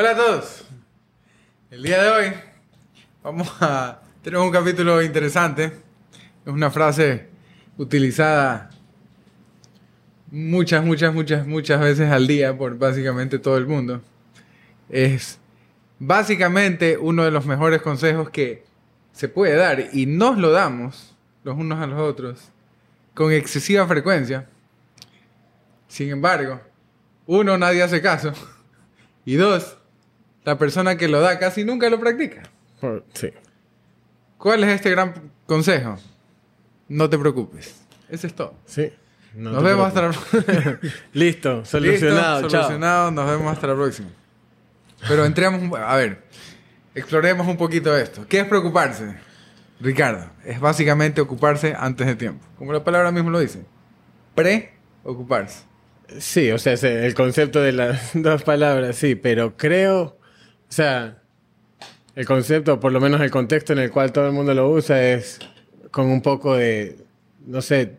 Hola a todos. El día de hoy vamos a tener un capítulo interesante. Es una frase utilizada muchas, muchas, muchas, muchas veces al día por básicamente todo el mundo. Es básicamente uno de los mejores consejos que se puede dar y nos lo damos los unos a los otros con excesiva frecuencia. Sin embargo, uno, nadie hace caso. Y dos, la persona que lo da casi nunca lo practica. Sí. ¿Cuál es este gran consejo? No te preocupes. Ese es todo. Sí. No nos vemos hasta la próxima. Listo, solucionado. Listo, solucionado. Nos vemos hasta la próxima. Pero entremos, a ver, exploremos un poquito esto. ¿Qué es preocuparse? Ricardo, es básicamente ocuparse antes de tiempo. Como la palabra mismo lo dice. Preocuparse. Sí, o sea, el concepto de las dos palabras, sí, pero creo, o sea, el concepto, por lo menos el contexto en el cual todo el mundo lo usa es con un poco de, no sé,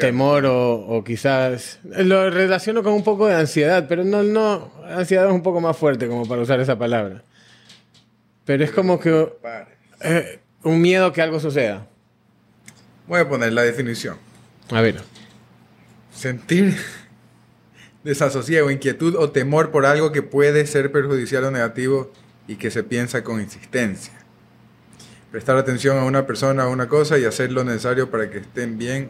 temor o, quizás lo relaciono con un poco de ansiedad, pero no, no, ansiedad es un poco más fuerte como para usar esa palabra. Pero es como que eh, un miedo que algo suceda. Voy a poner la definición. A ver. Sentir desasosiego, inquietud o temor por algo que puede ser perjudicial o negativo y que se piensa con insistencia. Prestar atención a una persona o una cosa y hacer lo necesario para que estén bien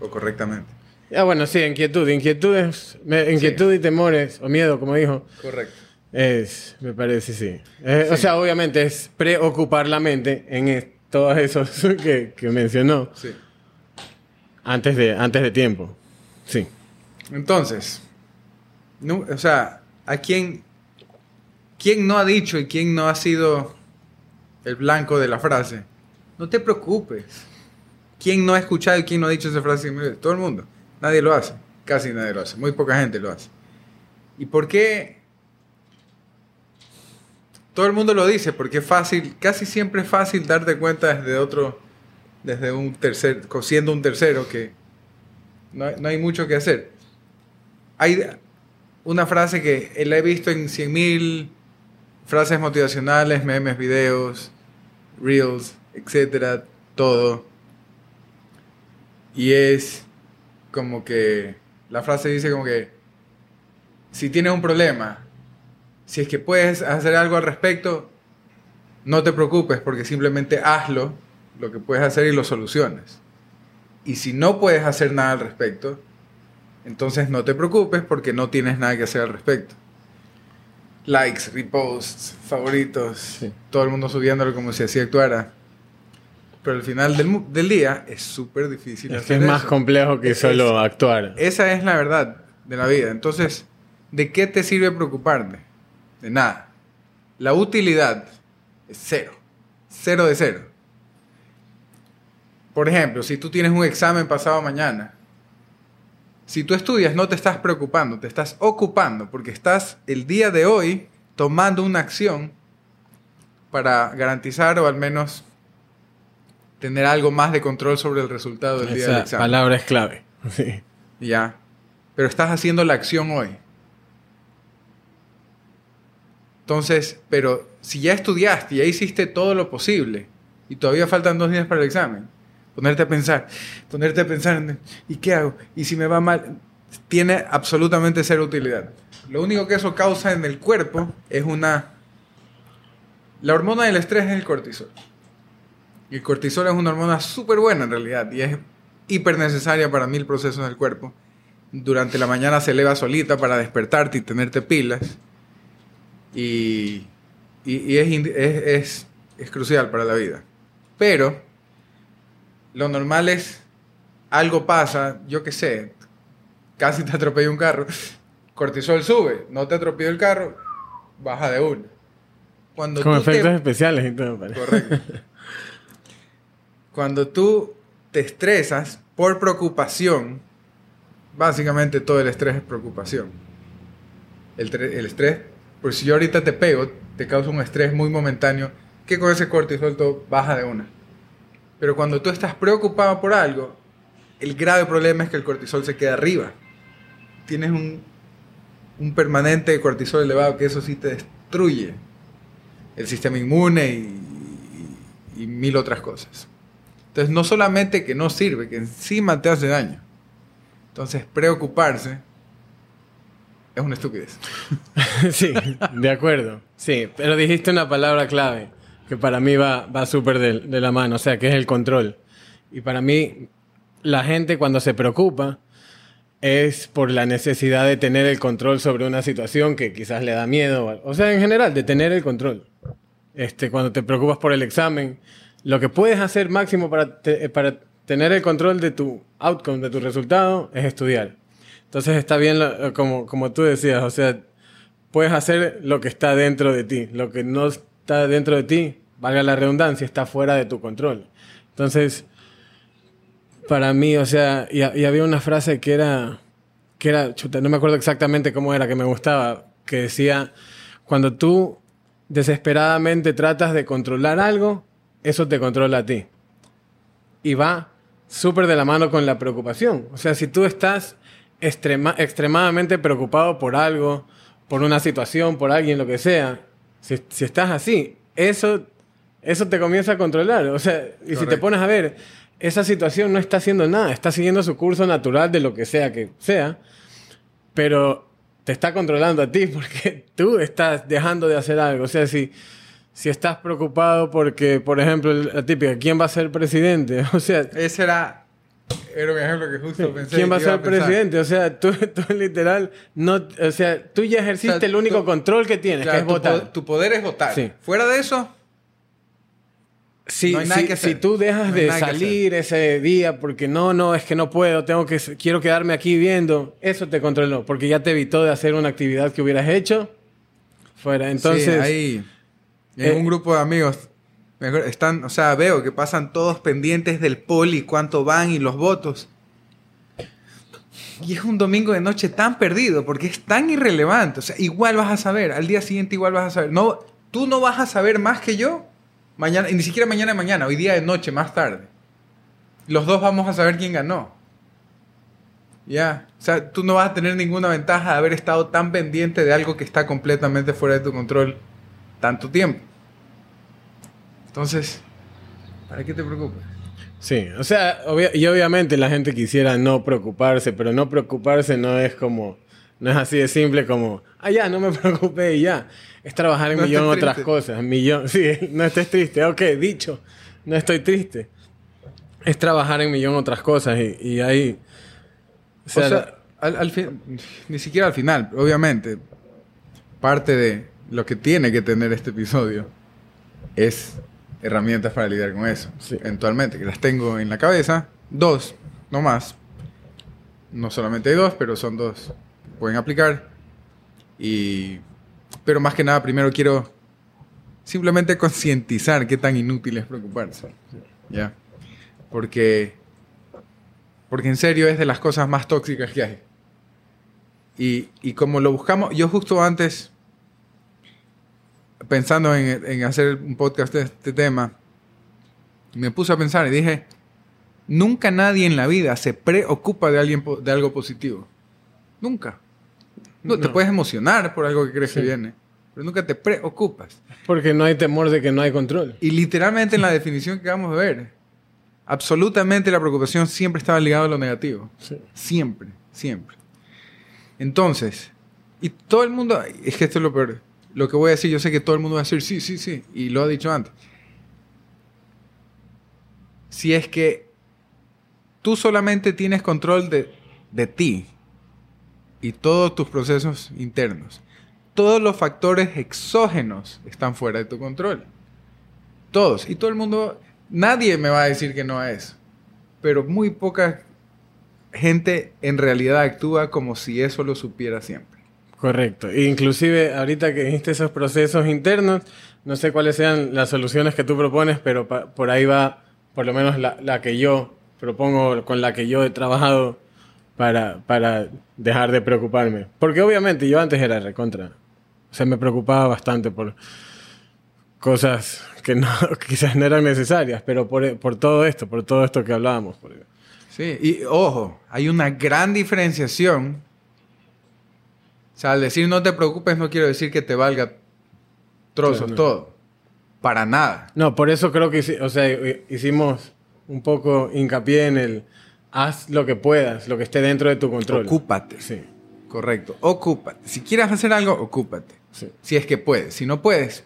o correctamente. Ah, bueno, sí, inquietud. Inquietudes, inquietud y temores, o miedo, como dijo. Correcto. Es, me parece, sí. Eh, o sea, obviamente es preocupar la mente en todos esos que, que mencionó. Sí. Antes de, antes de tiempo. Sí. Entonces, no, o sea, ¿a quién, quién no ha dicho y quién no ha sido el blanco de la frase? No te preocupes. ¿Quién no ha escuchado y quién no ha dicho esa frase? Todo el mundo. Nadie lo hace. Casi nadie lo hace. Muy poca gente lo hace. ¿Y por qué? Todo el mundo lo dice porque es fácil, casi siempre es fácil darte cuenta desde otro, desde un tercer, siendo un tercero que no, hay mucho que hacer. Hay una frase que la he visto en 100.000 frases motivacionales, memes, videos, reels, etcétera, todo. Y es como que la frase dice como que si tienes un problema, si es que puedes hacer algo al respecto, no te preocupes porque simplemente hazlo, lo que puedes hacer y lo soluciones. Y si no puedes hacer nada al respecto, entonces no te preocupes porque no tienes nada que hacer al respecto. Likes, reposts, favoritos, todo el mundo subiéndolo como si así actuara. Pero al final del, día es súper difícil. Es es más complejo que solo actuar. Esa es la verdad de la vida. Entonces, ¿de qué te sirve preocuparte? De nada. La utilidad es cero. Cero de cero. Por ejemplo, si tú tienes un examen pasado mañana, si tú estudias no te estás preocupando, te estás ocupando porque estás el día de hoy tomando una acción para garantizar o al menos tener algo más de control sobre el resultado del día del examen. Palabra es clave. Sí. Ya. Pero estás haciendo la acción hoy. Entonces, pero si ya estudiaste, ya hiciste todo lo posible y todavía faltan dos días para el examen, ponerte a pensar, ponerte a pensar, ¿y qué hago? ¿Y si me va mal? Tiene absolutamente cero utilidad. Lo único que eso causa en el cuerpo es una... La hormona del estrés es el cortisol. Y el cortisol es una hormona súper buena en realidad y es hiper necesaria para mil procesos del cuerpo. Durante la mañana se eleva solita para despertarte y tenerte pilas. Y, y, es, es, es crucial para la vida. Pero lo normal es algo pasa, yo qué sé, casi te atropelló un carro, cortisol sube, no te atropelló el carro, baja de uno. Cuando Con efectos especiales y todo. Correcto. Cuando tú te estresas por preocupación, básicamente todo el estrés es preocupación. El, el estrés, por si yo ahorita te pego, te causa un estrés muy momentáneo, que con ese cortisol todo baja de una. Pero cuando tú estás preocupado por algo, el grave problema es que el cortisol se queda arriba. Tienes un un permanente cortisol elevado, que eso sí te destruye el sistema inmune y, y mil otras cosas. Entonces, no solamente que no sirve, que encima te hace daño. Entonces, preocuparse es una estupidez. sí, de acuerdo. Sí, pero dijiste una palabra clave que para mí va, va súper de, de la mano, o sea, que es el control. Y para mí, la gente cuando se preocupa es por la necesidad de tener el control sobre una situación que quizás le da miedo. O sea, en general, de tener el control. Este, cuando te preocupas por el examen, lo que puedes hacer máximo para, para tener el control de tu outcome, de tu resultado, es estudiar. Entonces está bien, como, como tú decías, o sea, puedes hacer lo que está dentro de ti. Lo que no está dentro de ti, valga la redundancia, está fuera de tu control. Entonces, para mí, o sea, y, había una frase que era, que era, chuta, no me acuerdo exactamente cómo era, que me gustaba, que decía, cuando tú desesperadamente tratas de controlar algo, eso te controla a ti. Y va súper de la mano con la preocupación. O sea, si tú estás extremadamente preocupado por algo, por una situación, por alguien, lo que sea, si, si estás así, eso, eso te comienza a controlar. O sea, y si te pones a ver, esa situación no está haciendo nada, está siguiendo su curso natural de lo que sea que sea, pero te está controlando a ti porque tú estás dejando de hacer algo. O sea, si, si estás preocupado porque, por ejemplo, la típica, ¿quién va a ser presidente? O sea... Ese era... Era un ejemplo que justo pensé. ¿Quién va a ser presidente? O sea, tú, tú, literal, no, o sea, tú ya ejerciste el único control que tienes, que es votar. tu poder es votar. Fuera de eso, si, si, tú dejas de salir ese día porque no, no, es que no puedo, tengo que, quiero quedarme aquí viendo, eso te controló, porque ya te evitó de hacer una actividad que hubieras hecho fuera. Entonces, ahí, en un eh, grupo de amigos, están, o sea, veo que pasan todos pendientes del poli, cuánto van y los votos. Y es un domingo de noche tan perdido porque es tan irrelevante. O sea, igual vas a saber, al día siguiente igual vas a saber. No, tú no vas a saber más que yo Mañana, y ni siquiera mañana de mañana, hoy día de noche, más tarde. Los dos vamos a saber quién ganó. Ya. O sea, tú no vas a tener ninguna ventaja de haber estado tan pendiente de algo que está completamente fuera de tu control tanto tiempo. Entonces, ¿para qué te preocupas? Sí, o sea, y obviamente la gente quisiera no preocuparse, pero no preocuparse no es como, no es así de simple como, ah, ya, no me preocupé y ya es trabajar en millón otras cosas. Millón, sí, no estés triste. Ok, dicho, no estoy triste. Es trabajar en millón otras cosas y, y ahí... O sea, al, fin, ni siquiera al final, obviamente, parte de lo que tiene que tener este episodio es herramientas para lidiar con eso. Eventualmente, que las tengo en la cabeza, dos, no más. No solamente hay dos, pero son dos. Pueden aplicar. Y pero más que nada, primero quiero simplemente concientizar qué tan inútil es preocuparse. ¿Ya? Porque, porque en serio es de las cosas más tóxicas que hay. Y, y como lo buscamos, yo justo antes, pensando en, en hacer un podcast de este tema, me puse a pensar y dije, nunca nadie en la vida se preocupa de, alguien, de algo positivo. Nunca. No, te puedes emocionar por algo que crees que viene, pero nunca te preocupas. Porque no hay temor de que no hay control. Y literalmente en la definición que vamos a ver, absolutamente la preocupación siempre estaba ligada a lo negativo. Siempre, siempre. Entonces, y todo el mundo, es que esto es lo peor, lo que voy a decir, yo sé que todo el mundo va a decir sí, sí, sí, y lo ha dicho antes. Si es que tú solamente tienes control de, de ti, y todos tus procesos internos. Todos los factores exógenos están fuera de tu control. Todos. Y todo el mundo, nadie me va a decir que no es. Pero muy poca gente en realidad actúa como si eso lo supiera siempre. Correcto. Inclusive ahorita que dijiste esos procesos internos, no sé cuáles sean las soluciones que tú propones, pero por ahí va por lo menos la, que yo propongo, con la que yo he trabajado para, para dejar de preocuparme. Porque obviamente yo antes era recontra. O sea, me preocupaba bastante por cosas que no, quizás no eran necesarias, pero por, por todo esto, por todo esto que hablábamos. Sí, y ojo, hay una gran diferenciación O sea, al decir no te preocupes no quiero decir que te valga trozos Claro, no. todo. Para nada. No, por eso creo que o sea, hi- hicimos un poco hincapié en el haz lo que puedas, lo que esté dentro de tu control. Ocúpate. Sí, Correcto. Ocúpate. Si quieres hacer algo, ocúpate. sí. Si es que puedes. Si no puedes,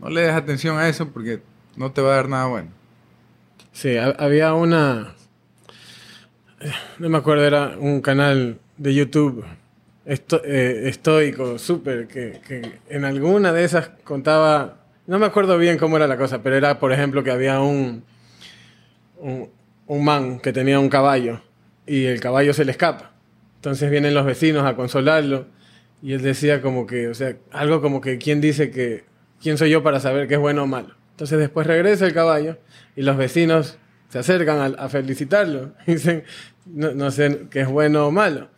no le des atención a eso porque no te va a dar nada bueno. Sí, ha- había una. No me acuerdo, era un canal de YouTube esto- eh, estoico, súper, que, que en alguna de esas contaba. No me acuerdo bien cómo era la cosa, pero era, por ejemplo, que había un. Un, un man que tenía un caballo y el caballo se le escapa. Entonces vienen los vecinos a consolarlo y él decía como que, o sea, algo como que, ¿quién dice que, quién soy yo para saber qué es bueno o malo? Entonces después regresa el caballo y los vecinos se acercan a, a felicitarlo. Dicen, no, no sé qué es bueno o malo.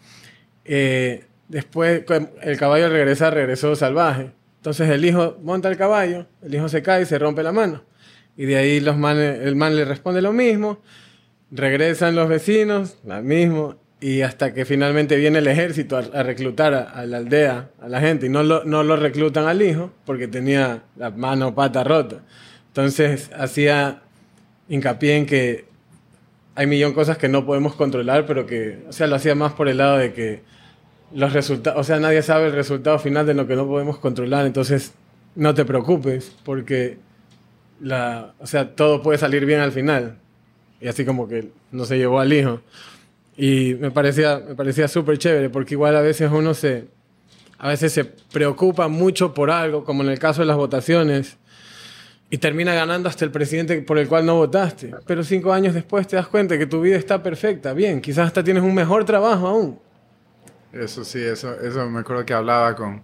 Eh, después el caballo al regresar regresó salvaje. Entonces el hijo monta el caballo, el hijo se cae y se rompe la mano. Y de ahí los el man le responde lo mismo, regresan los vecinos, lo mismo, y hasta que finalmente viene el ejército a, reclutar a, la aldea, a la gente, y no lo, no lo reclutan al hijo porque tenía la mano pata rota. Entonces hacía hincapié en que hay millón cosas que no podemos controlar, pero que, o sea, lo hacía más por el lado de que los resultados, o sea, nadie sabe el resultado final de lo que no podemos controlar, entonces no te preocupes, porque la, o sea, todo puede salir bien al final. Y así como que no se llevó al hijo. Y me parecía, me parecía súper chévere, porque igual a veces uno se, a veces se preocupa mucho por algo, como en el caso de las votaciones, y termina ganando hasta el presidente por el cual no votaste. Pero cinco años después te das cuenta que tu vida está perfecta, bien, quizás hasta tienes un mejor trabajo aún. Eso sí, eso, eso me acuerdo que hablaba con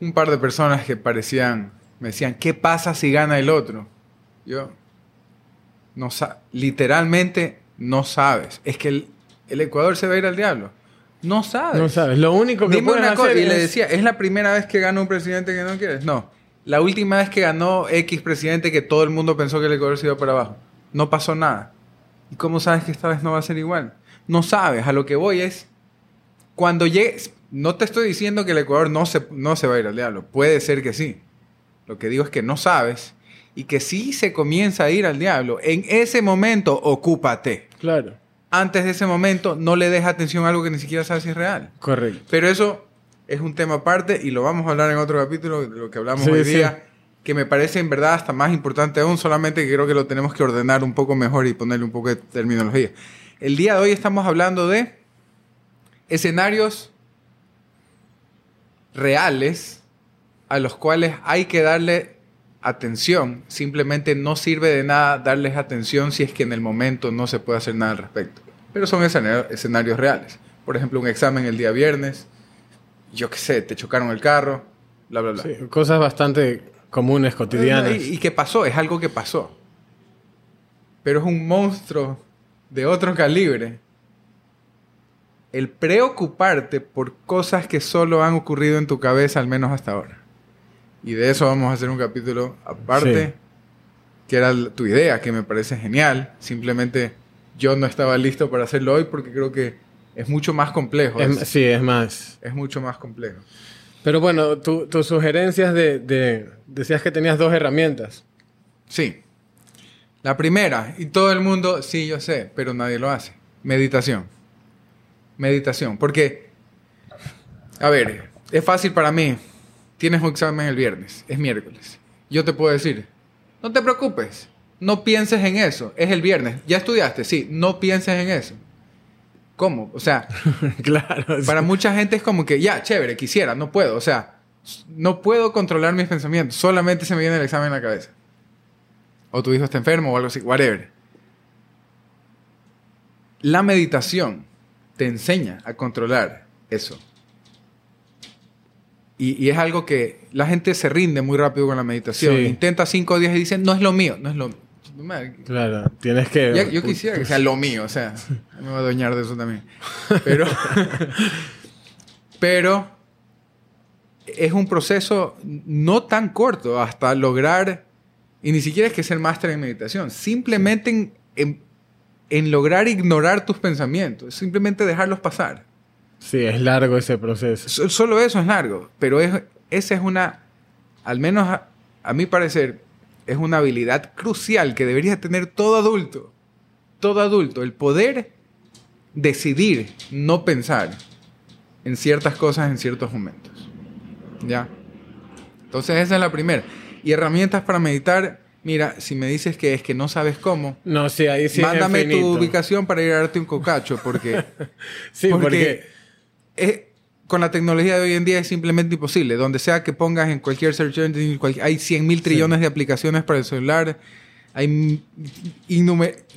un par de personas que parecían, me decían, ¿qué pasa si gana el otro? Yo, no literalmente no sabes. Es que el, el Ecuador se va a ir al diablo. No sabes. No sabes, lo único que Dime puedes una cosa, hacer y le decía, ¿es la primera vez que gana un presidente que no quieres? No. La última vez que ganó X presidente que todo el mundo pensó que el Ecuador se iba para abajo. No pasó nada. ¿Y cómo sabes que esta vez no va a ser igual? No sabes. A lo que voy es, cuando llegues, no te estoy diciendo que el Ecuador no se, no se va a ir al diablo. Puede ser que sí. Lo que digo es que no sabes y que si se comienza a ir al diablo, en ese momento ocúpate. Claro, Antes de ese momento no le des atención a algo que ni siquiera sabes si es real. correcto. Pero eso es un tema aparte y lo vamos a hablar en otro capítulo de lo que hablamos Sí, hoy sí. día, que me parece en verdad hasta más importante aún, solamente que creo que lo tenemos que ordenar un poco mejor y ponerle un poco de terminología. El día de hoy estamos hablando de escenarios reales a los cuales hay que darle atención. Simplemente no sirve de nada darles atención si es que en el momento no se puede hacer nada al respecto. Pero son escena- escenarios reales. Por ejemplo, un examen el día viernes, yo qué sé, te chocaron el carro, bla, bla, bla. Sí, cosas bastante comunes, cotidianas. ¿Y, y qué pasó? Es algo que pasó. Pero es un monstruo de otro calibre. El preocuparte por cosas que solo han ocurrido en tu cabeza, al menos hasta ahora. Y de eso vamos a hacer un capítulo aparte, Sí. que era tu idea, que me parece genial. Simplemente yo no estaba listo para hacerlo hoy porque creo que es mucho más complejo. Es- Es, sí, es más. es mucho más complejo. Pero bueno, tu- tus sugerencias de, de- Decías que tenías dos herramientas. Sí. La primera, y todo el mundo, sí, yo sé, pero nadie lo hace. Meditación. Meditación. Porque, a ver, es fácil para mí. Tienes un examen el viernes, es miércoles. Yo te puedo decir, no te preocupes, no pienses en eso, es el viernes. ¿Ya estudiaste? Sí, no pienses en eso. ¿Cómo? O sea, claro. sí. para mucha gente es como que, ya, chévere, quisiera, no puedo. O sea, no puedo controlar mis pensamientos. Solamente se me viene el examen en la cabeza. O tu hijo está enfermo o algo así, whatever. La meditación te enseña a controlar eso. Y, y es algo que la gente se rinde muy rápido con la meditación. Sí. Intenta cinco días y dice, no es lo mío, no es lo mío. Claro, tienes que. Ya- yo quisiera que sea lo mío, o sea, me voy a doñar de eso también. Pero, pero es un proceso no tan corto hasta lograr, y ni siquiera es que ser máster en meditación, simplemente en, en- en lograr ignorar tus pensamientos, simplemente dejarlos pasar. Sí, es largo ese proceso. So- Solo eso es largo, pero es, esa es una, al menos a, a mi parecer, es una habilidad crucial que debería tener todo adulto. Todo adulto, el poder decidir no pensar en ciertas cosas en ciertos momentos. ¿Ya? Entonces esa es la primera. Y herramientas para meditar, mira, si me dices que es que no sabes cómo, No, sí, ahí sí mándame es tu ubicación para ir a darte un cocacho, porque... Sí, porque, porque es- con la tecnología de hoy en día es simplemente imposible. Donde sea que pongas en cualquier search engine, cual- hay 100 mil trillones de aplicaciones para el celular. Hay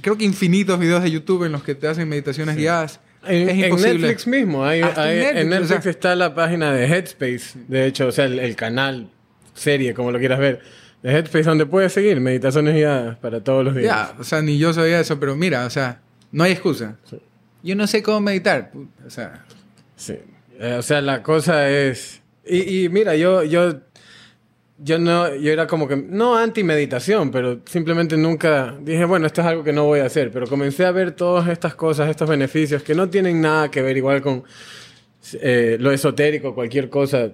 creo que infinitos videos de YouTube en los que te hacen meditaciones guiadas. En, es en imposible. Netflix mismo, hay, en hay- en Netflix, Netflix, o sea- está la página de Headspace, de hecho, o sea, el, el canal, serie, como lo quieras ver, de Headspace, donde puedes seguir meditaciones guiadas para todos los días. Ya, o sea, ni yo sabía eso, pero mira, o sea, no hay excusa. Yo no sé cómo meditar. O sea, Sí. Eh, o sea, la cosa es. Y, y mira, yo, yo, yo no, yo era como que, no anti-meditación, pero simplemente nunca dije, bueno, esto es algo que no voy a hacer. Pero comencé a ver todas estas cosas, estos beneficios que no tienen nada que ver igual con eh, lo esotérico, cualquier cosa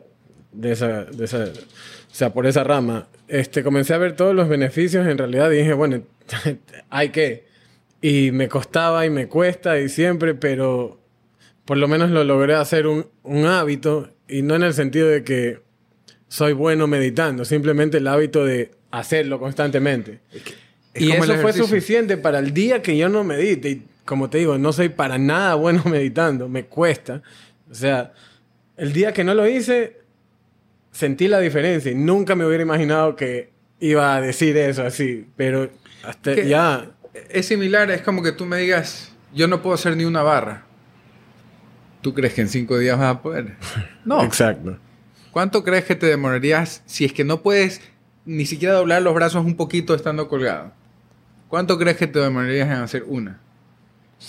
de esa, de esa, o sea, por esa rama. Este, comencé a ver todos los beneficios en realidad y dije, bueno, hay que. Y me costaba y me cuesta y siempre, pero por lo menos lo logré hacer un, un hábito y no en el sentido de que soy bueno meditando, simplemente el hábito de hacerlo constantemente. es y como el eso fue suficiente para el día que yo no medite. Y como te digo, no soy para nada bueno meditando, me cuesta. O sea, el día que no lo hice, sentí la diferencia y nunca me hubiera imaginado que iba a decir eso así, pero hasta ya... es similar, es como que tú me digas, yo no puedo hacer ni una barra. ¿Tú crees que en cinco días vas a poder? No. Exacto. ¿Cuánto crees que te demorarías si es que no puedes ni siquiera doblar los brazos un poquito estando colgado? ¿Cuánto crees que te demorarías en hacer una?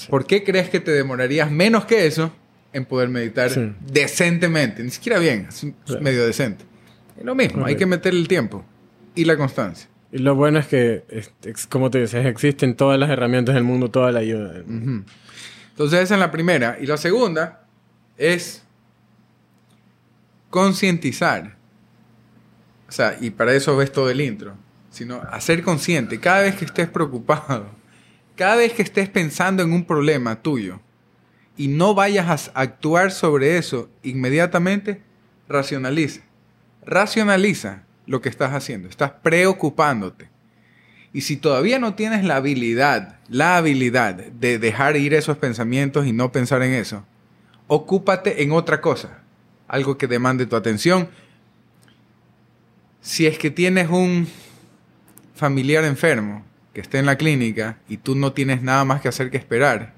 ¿Por qué crees que te demorarías menos que eso en poder meditar Sí. decentemente? Ni siquiera bien, es un- Claro. medio decente. Es lo mismo, hay que meter el tiempo y la constancia. Y lo bueno es que, es- es- como te dices, existen todas las herramientas del mundo, toda la ayuda. del mundo. Entonces esa es la primera. Y la segunda es concientizar. O sea, y para eso ves todo el intro. Sino hacer consciente. Cada vez que estés preocupado, cada vez que estés pensando en un problema tuyo y no vayas a actuar sobre eso inmediatamente, racionaliza. Racionaliza lo que estás haciendo. Estás preocupándote. Y si todavía no tienes la habilidad, la habilidad de dejar ir esos pensamientos y no pensar en eso, ocúpate en otra cosa, algo que demande tu atención. Si es que tienes un familiar enfermo que esté en la clínica y tú no tienes nada más que hacer que esperar,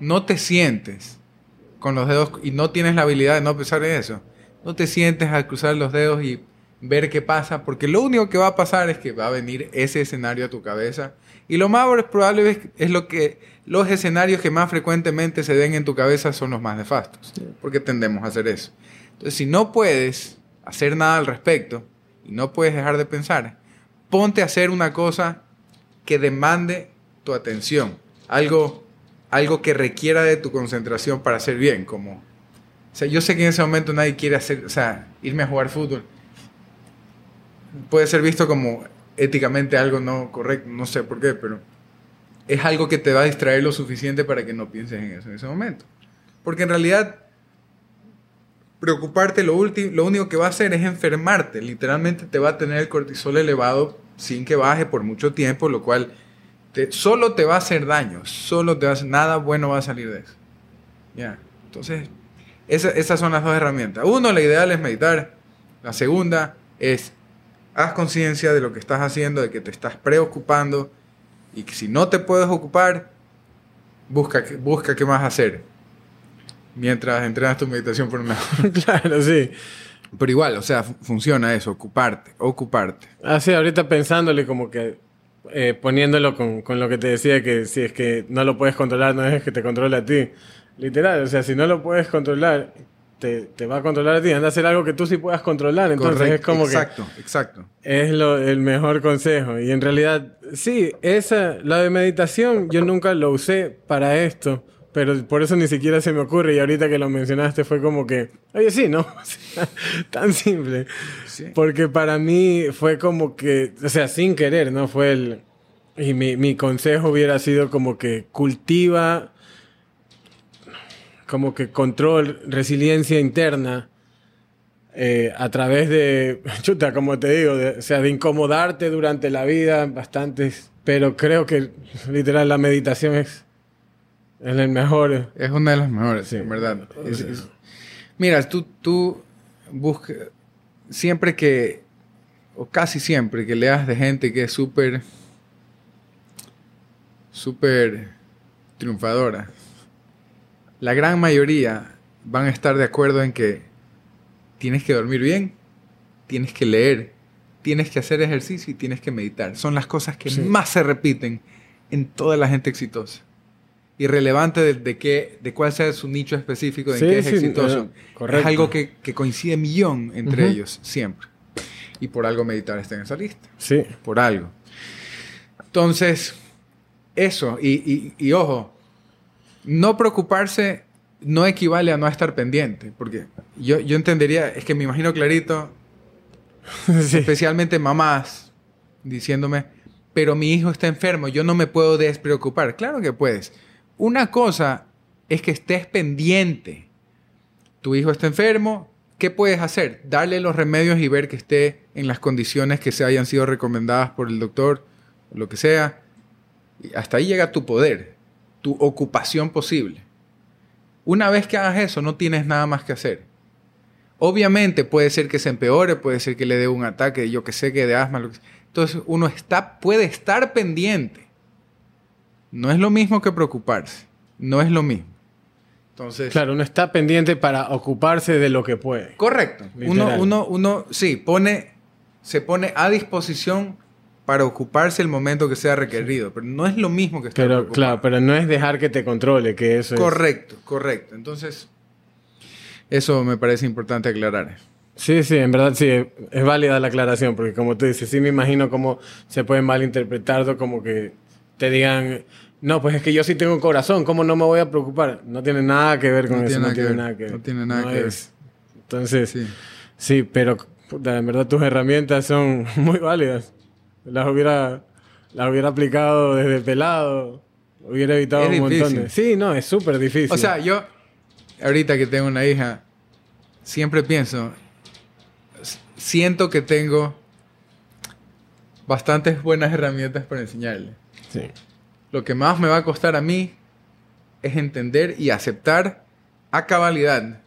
no te sientes con los dedos y no tienes la habilidad de no pensar en eso. No te sientes a cruzar los dedos y ver qué pasa, porque lo único que va a pasar es que va a venir ese escenario a tu cabeza. Y lo más probable es, es lo que los escenarios que más frecuentemente se den en tu cabeza son los más nefastos, porque tendemos a hacer eso. Entonces, si no puedes hacer nada al respecto y no puedes dejar de pensar, ponte a hacer una cosa que demande tu atención, algo, algo que requiera de tu concentración para hacer bien, como, o sea, yo sé que en ese momento nadie quiere hacer, o sea, irme a jugar fútbol, puede ser visto como éticamente algo no correcto, no sé por qué, pero es algo que te va a distraer lo suficiente para que no pienses en eso en ese momento. Porque en realidad preocuparte lo, lo único que va a hacer es enfermarte, literalmente te va a tener el cortisol elevado sin que baje por mucho tiempo, lo cual te- solo te va a hacer daño, solo te va a hacer, nada bueno va a salir de eso. Ya, entonces esa- esas son las dos herramientas. Uno, la ideal es meditar. La segunda es haz conciencia de lo que estás haciendo, de que te estás preocupando y que si no te puedes ocupar, busca, qué- busca qué más hacer mientras entrenas tu meditación por un lado. claro, sí. Pero igual, o sea, fu- funciona eso, ocuparte, ocuparte. Así, ahorita pensándole como que eh, poniéndolo con, con lo que te decía, que si es que no lo puedes controlar, no es que te controle a ti. Literal, o sea, si no lo puedes controlar, te, te va a controlar a ti. Anda a hacer algo que tú sí puedas controlar. Entonces Correcto, es como exacto, exacto. que es lo, el mejor consejo. Y en realidad, sí, esa, la de meditación, yo nunca lo usé para esto. Pero por eso ni siquiera se me ocurre y ahorita que lo mencionaste fue como que, oye, sí, ¿no? O sea, tan simple. Sí. Porque para mí fue como que, o sea, sin querer, ¿no? Fue el... Y mi, mi consejo hubiera sido como que cultiva, como que control, resiliencia interna, eh, a través de, chuta, como te digo, de- o sea, de incomodarte durante la vida, bastantes, pero creo que literal la meditación es, es el mejor. Es una de las mejores, Sí. en verdad. Es- es- mira, tú, tú buscas, siempre que, o casi siempre que leas de gente que es súper, súper triunfadora, la gran mayoría van a estar de acuerdo en que tienes que dormir bien, tienes que leer, tienes que hacer ejercicio y tienes que meditar. Son las cosas que Sí. más se repiten en toda la gente exitosa. Irrelevante de, de, qué, de cuál sea su nicho específico, de en qué es sí, exitoso. eh, correcto. Es algo que, que coincide millón entre ellos, siempre. Y por algo meditar está en esa lista Sí, por algo. Entonces, eso, y, y- y ojo, no preocuparse no equivale a no estar pendiente, porque yo, yo entendería, es que me imagino clarito, sí. especialmente mamás, diciéndome, pero mi hijo está enfermo, yo no me puedo despreocupar. Claro que puedes. Una cosa es que estés pendiente. Tu hijo está enfermo, ¿qué puedes hacer? Darle los remedios y ver que esté en las condiciones que se hayan sido recomendadas por el doctor, lo que sea. Hasta ahí llega tu poder, tu ocupación posible. Una vez que hagas eso, no tienes nada más que hacer. Obviamente puede ser que se empeore, puede ser que le dé un ataque, yo que sé, que de asma. lo que. Entonces uno está, puede estar pendiente. No es lo mismo que preocuparse. No es lo mismo. Entonces, Claro, uno está pendiente para ocuparse de lo que puede. correcto. Uno, Literal. uno, uno, sí, pone, se pone a disposición para ocuparse el momento que sea requerido, pero no es lo mismo que estar Pero preocupado. claro, pero no es dejar que te controle, que eso es... Correcto, correcto. Entonces, eso me parece importante aclarar. Sí, sí, en verdad sí, es, es válida la aclaración, porque como tú dices, sí me imagino cómo se puede malinterpretar, como que te digan, no, pues es que yo sí tengo un corazón, ¿cómo no me voy a preocupar? No tiene nada que ver con No eso, no tiene ver, nada que ver. no tiene nada que ver. es- Entonces, sí. Sí. pero puta, en verdad tus herramientas son muy válidas. Las hubiera, las hubiera aplicado desde pelado, hubiera evitado Es un montón difícil. de... Sí, no, es súper difícil. O sea, yo, ahorita que tengo una hija, siempre pienso, siento que tengo bastantes buenas herramientas para enseñarle. sí. Lo que más me va a costar a mí es entender y aceptar a cabalidad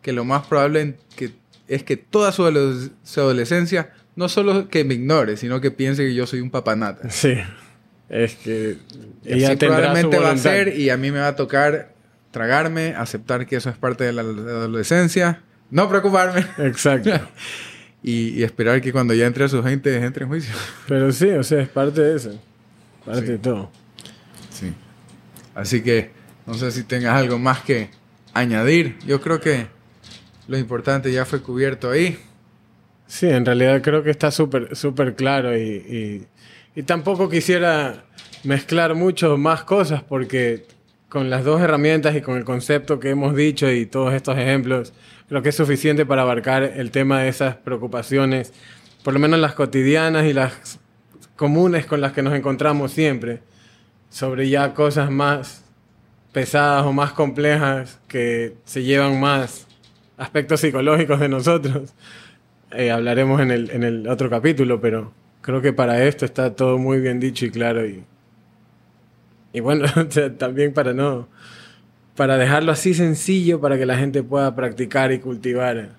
que lo más probable que, es que toda su, ado- su adolescencia no solo que me ignore, sino que piense que yo soy un papanata. Sí. Es que ella así su probablemente va a ser y a mí me va a tocar tragarme, aceptar que eso es parte de la adolescencia, no preocuparme Exacto. y, y esperar que cuando ya entre a sus 20 entre en juicio. Pero sí, o sea, es parte de eso. Parte Sí. de todo. Sí. Así que no sé si tengas algo más que añadir. Yo creo que lo importante ya fue cubierto ahí. Sí, en realidad creo que está súper súper claro y, y, y tampoco quisiera mezclar mucho más cosas porque con las dos herramientas y con el concepto que hemos dicho y todos estos ejemplos, creo que es suficiente para abarcar el tema de esas preocupaciones, por lo menos las cotidianas y las comunes con las que nos encontramos siempre, sobre ya cosas más pesadas o más complejas que se llevan más aspectos psicológicos de nosotros. Eh, hablaremos en el, en el otro capítulo, pero creo que para esto está todo muy bien dicho y claro. Y, y bueno, también para no. Para dejarlo así sencillo para que la gente pueda practicar y cultivar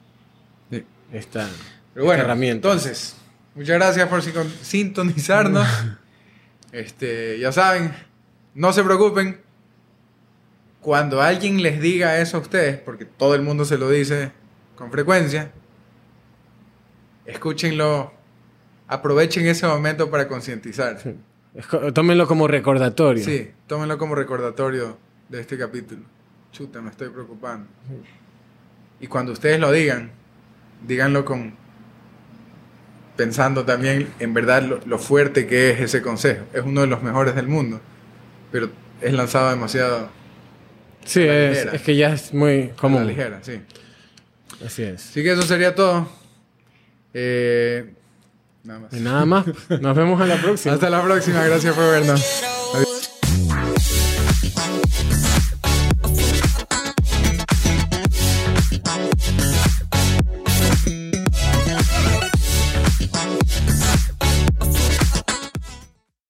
Sí. esta, Pero bueno, esta herramienta. entonces, muchas gracias por sin- sintonizarnos. este, ya saben, no se preocupen. Cuando alguien les diga eso a ustedes, porque todo el mundo se lo dice con frecuencia, escúchenlo, aprovechen ese momento para concientizarse. Es co- tómenlo como recordatorio. Sí, tómenlo como recordatorio de este capítulo. Chuta, me estoy preocupando. Y cuando ustedes lo digan, díganlo con pensando también en verdad lo, lo fuerte que es ese consejo. Es uno de los mejores del mundo, pero es lanzado demasiado Sí, es, ligera. es que ya es muy A la común. ligera, sí. Así es. Así que eso sería todo. Eh, nada más. Y nada más. Nos vemos en la próxima. Hasta la próxima. Gracias por vernos.